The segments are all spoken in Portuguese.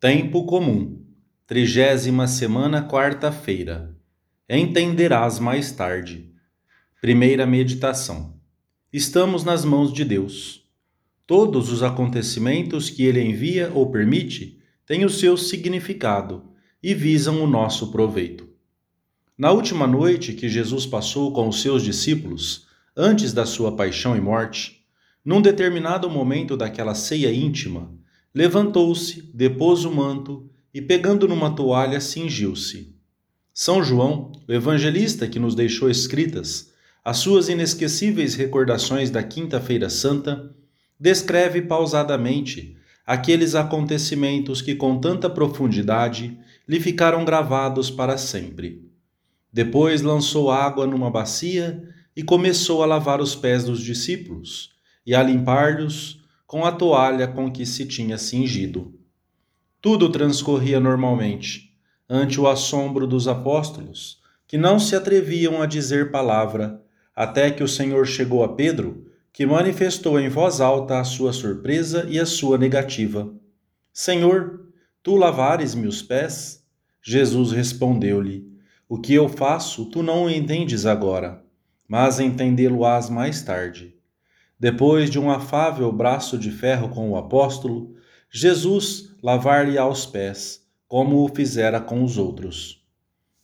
Tempo comum, trigésima semana, quarta-feira. Entenderás mais tarde. Primeira meditação. Estamos nas mãos de Deus. Todos os acontecimentos que Ele envia ou permite têm o seu significado e visam o nosso proveito. Na última noite que Jesus passou com os seus discípulos, antes da sua paixão e morte, num determinado momento daquela ceia íntima, levantou-se, depôs o manto e, pegando numa toalha, cingiu-se. São João, o evangelista que nos deixou escritas as suas inesquecíveis recordações da Quinta-feira Santa, descreve pausadamente aqueles acontecimentos que, com tanta profundidade, lhe ficaram gravados para sempre. Depois lançou água numa bacia e começou a lavar os pés dos discípulos e a limpar-lhes com a toalha com que se tinha cingido. Tudo transcorria normalmente, ante o assombro dos apóstolos, que não se atreviam a dizer palavra, até que o Senhor chegou a Pedro, que manifestou em voz alta a sua surpresa e a sua negativa. Senhor, tu lavares-me os pés? Jesus respondeu-lhe: O que eu faço, tu não entendes agora, mas entendê-lo-ás mais tarde. Depois de um afável braço de ferro com o apóstolo, Jesus lavar-lhe aos pés, como o fizera com os outros.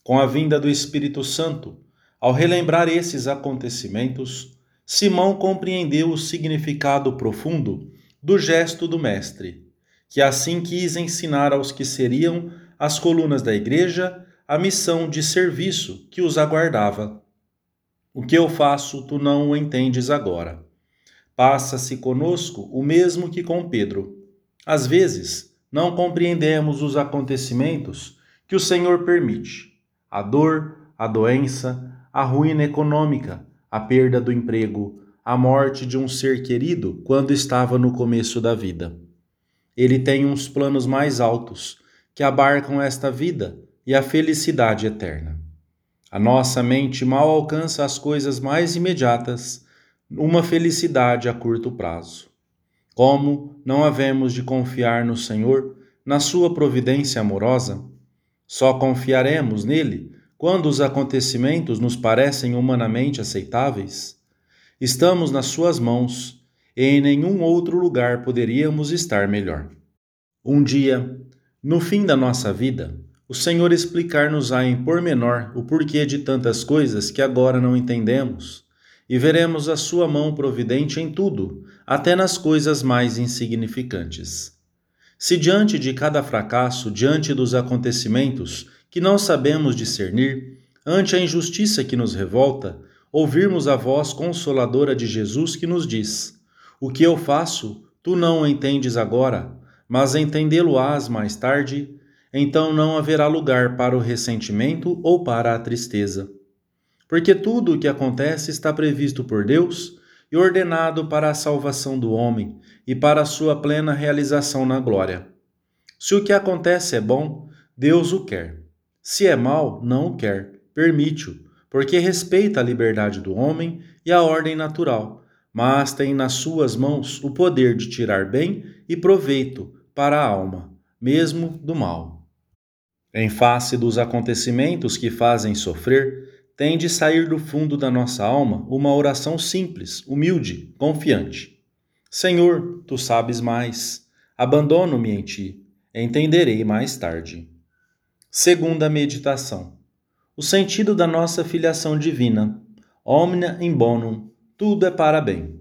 Com a vinda do Espírito Santo, ao relembrar esses acontecimentos, Simão compreendeu o significado profundo do gesto do Mestre, que assim quis ensinar aos que seriam as colunas da Igreja a missão de serviço que os aguardava. O que eu faço, tu não o entendes agora Passa-se conosco o mesmo que com Pedro. Às vezes, não compreendemos os acontecimentos que o Senhor permite: a dor, a doença, a ruína econômica, a perda do emprego, a morte de um ser querido quando estava no começo da vida. Ele tem uns planos mais altos que abarcam esta vida e a felicidade eterna. A nossa mente mal alcança as coisas mais imediatas uma felicidade a curto prazo. Como não havemos de confiar no Senhor, na Sua providência amorosa? Só confiaremos nele quando os acontecimentos nos parecem humanamente aceitáveis? Estamos nas Suas mãos e em nenhum outro lugar poderíamos estar melhor. Um dia, no fim da nossa vida, o Senhor explicar-nos-á em pormenor o porquê de tantas coisas que agora não entendemos e veremos a sua mão providente em tudo, até nas coisas mais insignificantes. Se diante de cada fracasso, diante dos acontecimentos que não sabemos discernir, ante a injustiça que nos revolta, ouvirmos a voz consoladora de Jesus que nos diz: O que eu faço, tu não entendes agora, mas entendê-lo-ás mais tarde, então não haverá lugar para o ressentimento ou para a tristeza porque tudo o que acontece está previsto por Deus e ordenado para a salvação do homem e para a sua plena realização na glória. Se o que acontece é bom, Deus o quer. Se é mal, não o quer, permite-o, porque respeita a liberdade do homem e a ordem natural, mas tem nas suas mãos o poder de tirar bem e proveito para a alma, mesmo do mal. Em face dos acontecimentos que fazem sofrer, tem de sair do fundo da nossa alma uma oração simples, humilde, confiante. Senhor, tu sabes mais. Abandono-me em ti. Entenderei mais tarde. Segunda meditação. O sentido da nossa filiação divina. Omnia in bonum. Tudo é para bem.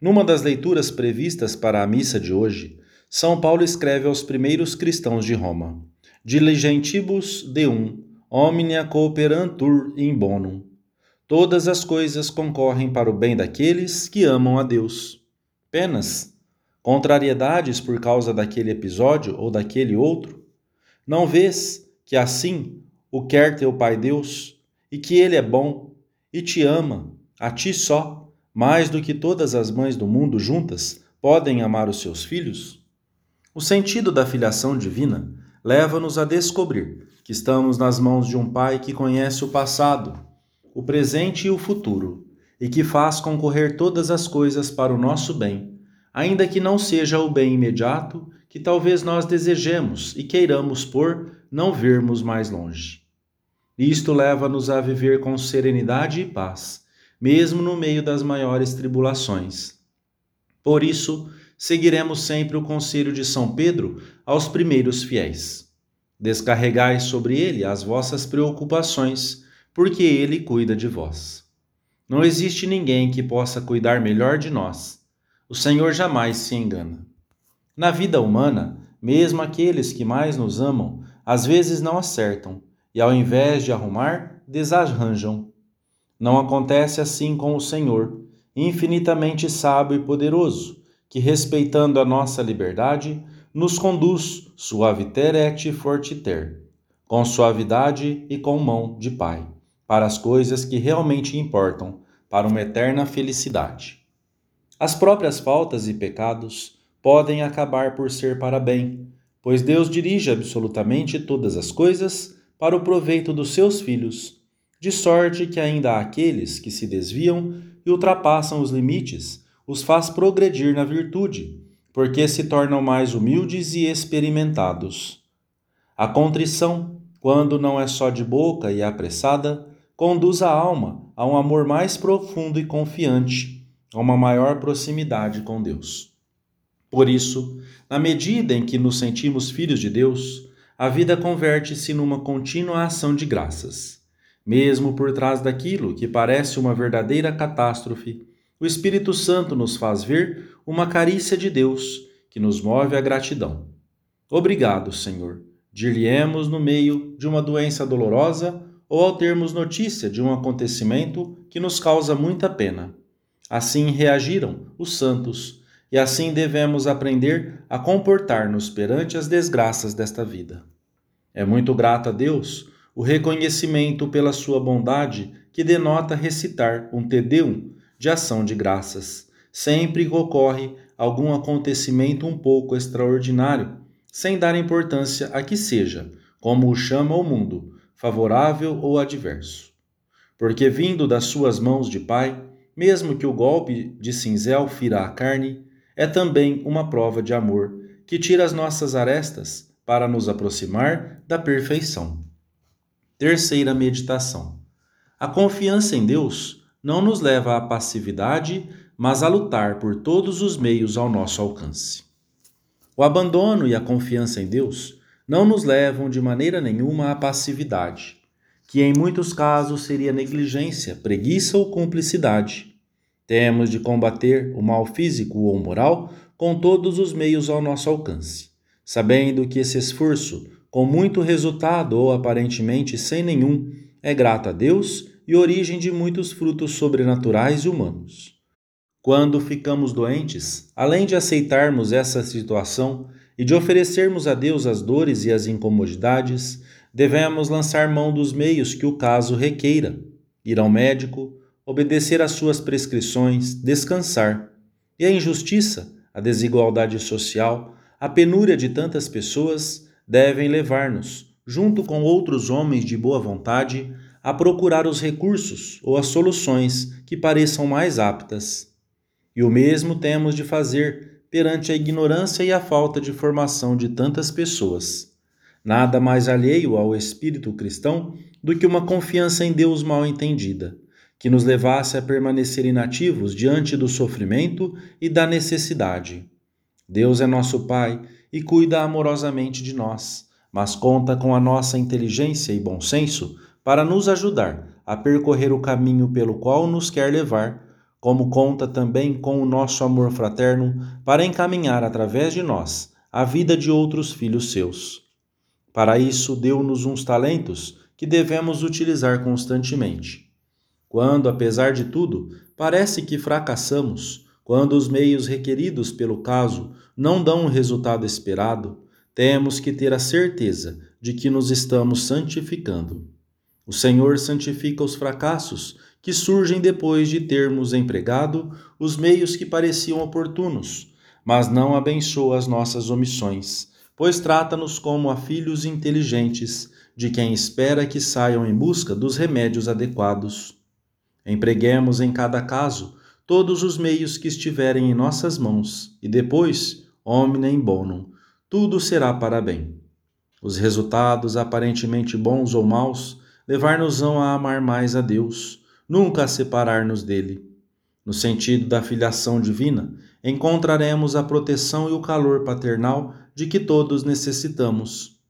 Numa das leituras previstas para a missa de hoje, São Paulo escreve aos primeiros cristãos de Roma: Diligentibus deum omnia cooperantur in bonum. Todas as coisas concorrem para o bem daqueles que amam a Deus. Penas, contrariedades por causa daquele episódio ou daquele outro? Não vês que assim o quer teu Pai Deus e que ele é bom e te ama, a ti só, mais do que todas as mães do mundo juntas podem amar os seus filhos? O sentido da filiação divina leva-nos a descobrir que estamos nas mãos de um Pai que conhece o passado, o presente e o futuro, e que faz concorrer todas as coisas para o nosso bem, ainda que não seja o bem imediato que talvez nós desejemos e queiramos por não vermos mais longe. Isto leva-nos a viver com serenidade e paz, mesmo no meio das maiores tribulações. Por isso, seguiremos sempre o conselho de São Pedro aos primeiros fiéis. Descarregai sobre ele as vossas preocupações, porque ele cuida de vós. Não existe ninguém que possa cuidar melhor de nós. O Senhor jamais se engana. Na vida humana, mesmo aqueles que mais nos amam, às vezes não acertam e, ao invés de arrumar, desarranjam. Não acontece assim com o Senhor, infinitamente sábio e poderoso, que, respeitando a nossa liberdade, nos conduz suaviter et fortiter, com suavidade e com mão de Pai, para as coisas que realmente importam, para uma eterna felicidade. As próprias faltas e pecados podem acabar por ser para bem, pois Deus dirige absolutamente todas as coisas para o proveito dos seus filhos, de sorte que ainda aqueles que se desviam e ultrapassam os limites, os faz progredir na virtude, porque se tornam mais humildes e experimentados. A contrição, quando não é só de boca e apressada, conduz a alma a um amor mais profundo e confiante, a uma maior proximidade com Deus. Por isso, na medida em que nos sentimos filhos de Deus, a vida converte-se numa contínua ação de graças. Mesmo por trás daquilo que parece uma verdadeira catástrofe, o Espírito Santo nos faz ver uma carícia de Deus que nos move à gratidão. Obrigado, Senhor. Dir-lhe-emos no meio de uma doença dolorosa ou ao termos notícia de um acontecimento que nos causa muita pena. Assim reagiram os santos e assim devemos aprender a comportar-nos perante as desgraças desta vida. É muito grato a Deus o reconhecimento pela sua bondade que denota recitar um Tedeum de ação de graças, sempre que ocorre algum acontecimento um pouco extraordinário, sem dar importância a que seja, como o chama o mundo, favorável ou adverso. Porque vindo das suas mãos de Pai, mesmo que o golpe de cinzel fira a carne, é também uma prova de amor que tira as nossas arestas para nos aproximar da perfeição. Terceira meditação. A confiança em Deus não nos leva à passividade, mas a lutar por todos os meios ao nosso alcance. O abandono e a confiança em Deus não nos levam de maneira nenhuma à passividade, que em muitos casos seria negligência, preguiça ou cumplicidade temos de combater o mal físico ou moral com todos os meios ao nosso alcance, sabendo que esse esforço, com muito resultado ou aparentemente sem nenhum, é grato a Deus e origem de muitos frutos sobrenaturais e humanos. Quando ficamos doentes, além de aceitarmos essa situação e de oferecermos a Deus as dores e as incomodidades, devemos lançar mão dos meios que o caso requeira, ir ao médico, obedecer às suas prescrições, descansar. E a injustiça, a desigualdade social, a penúria de tantas pessoas devem levar-nos, junto com outros homens de boa vontade, a procurar os recursos ou as soluções que pareçam mais aptas. E o mesmo temos de fazer perante a ignorância e a falta de formação de tantas pessoas. Nada mais alheio ao espírito cristão do que uma confiança em Deus mal entendida que nos levasse a permanecer inativos diante do sofrimento e da necessidade. Deus é nosso Pai e cuida amorosamente de nós, mas conta com a nossa inteligência e bom senso para nos ajudar a percorrer o caminho pelo qual nos quer levar, como conta também com o nosso amor fraterno para encaminhar através de nós a vida de outros filhos seus. Para isso, deu-nos uns talentos que devemos utilizar constantemente. Quando, apesar de tudo, parece que fracassamos, quando os meios requeridos pelo caso não dão o resultado esperado, temos que ter a certeza de que nos estamos santificando. O Senhor santifica os fracassos que surgem depois de termos empregado os meios que pareciam oportunos, mas não abençoa as nossas omissões, pois trata-nos como a filhos inteligentes, de quem espera que saiam em busca dos remédios adequados. Empreguemos em cada caso todos os meios que estiverem em nossas mãos, e depois, hominem bonum, tudo será para bem. Os resultados, aparentemente bons ou maus, levar-nos-ão a amar mais a Deus, nunca separar-nos dele. No sentido da filiação divina, encontraremos a proteção e o calor paternal de que todos necessitamos.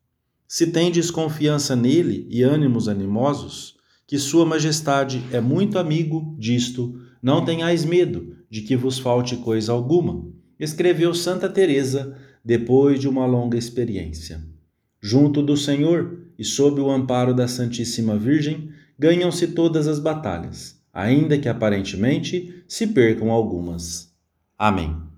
Se tendes confiança nele e ânimos animosos, que Sua Majestade é muito amigo disto, não tenhais medo de que vos falte coisa alguma, escreveu Santa Teresa depois de uma longa experiência. Junto do Senhor e sob o amparo da Santíssima Virgem, ganham-se todas as batalhas, ainda que aparentemente se percam algumas. Amém.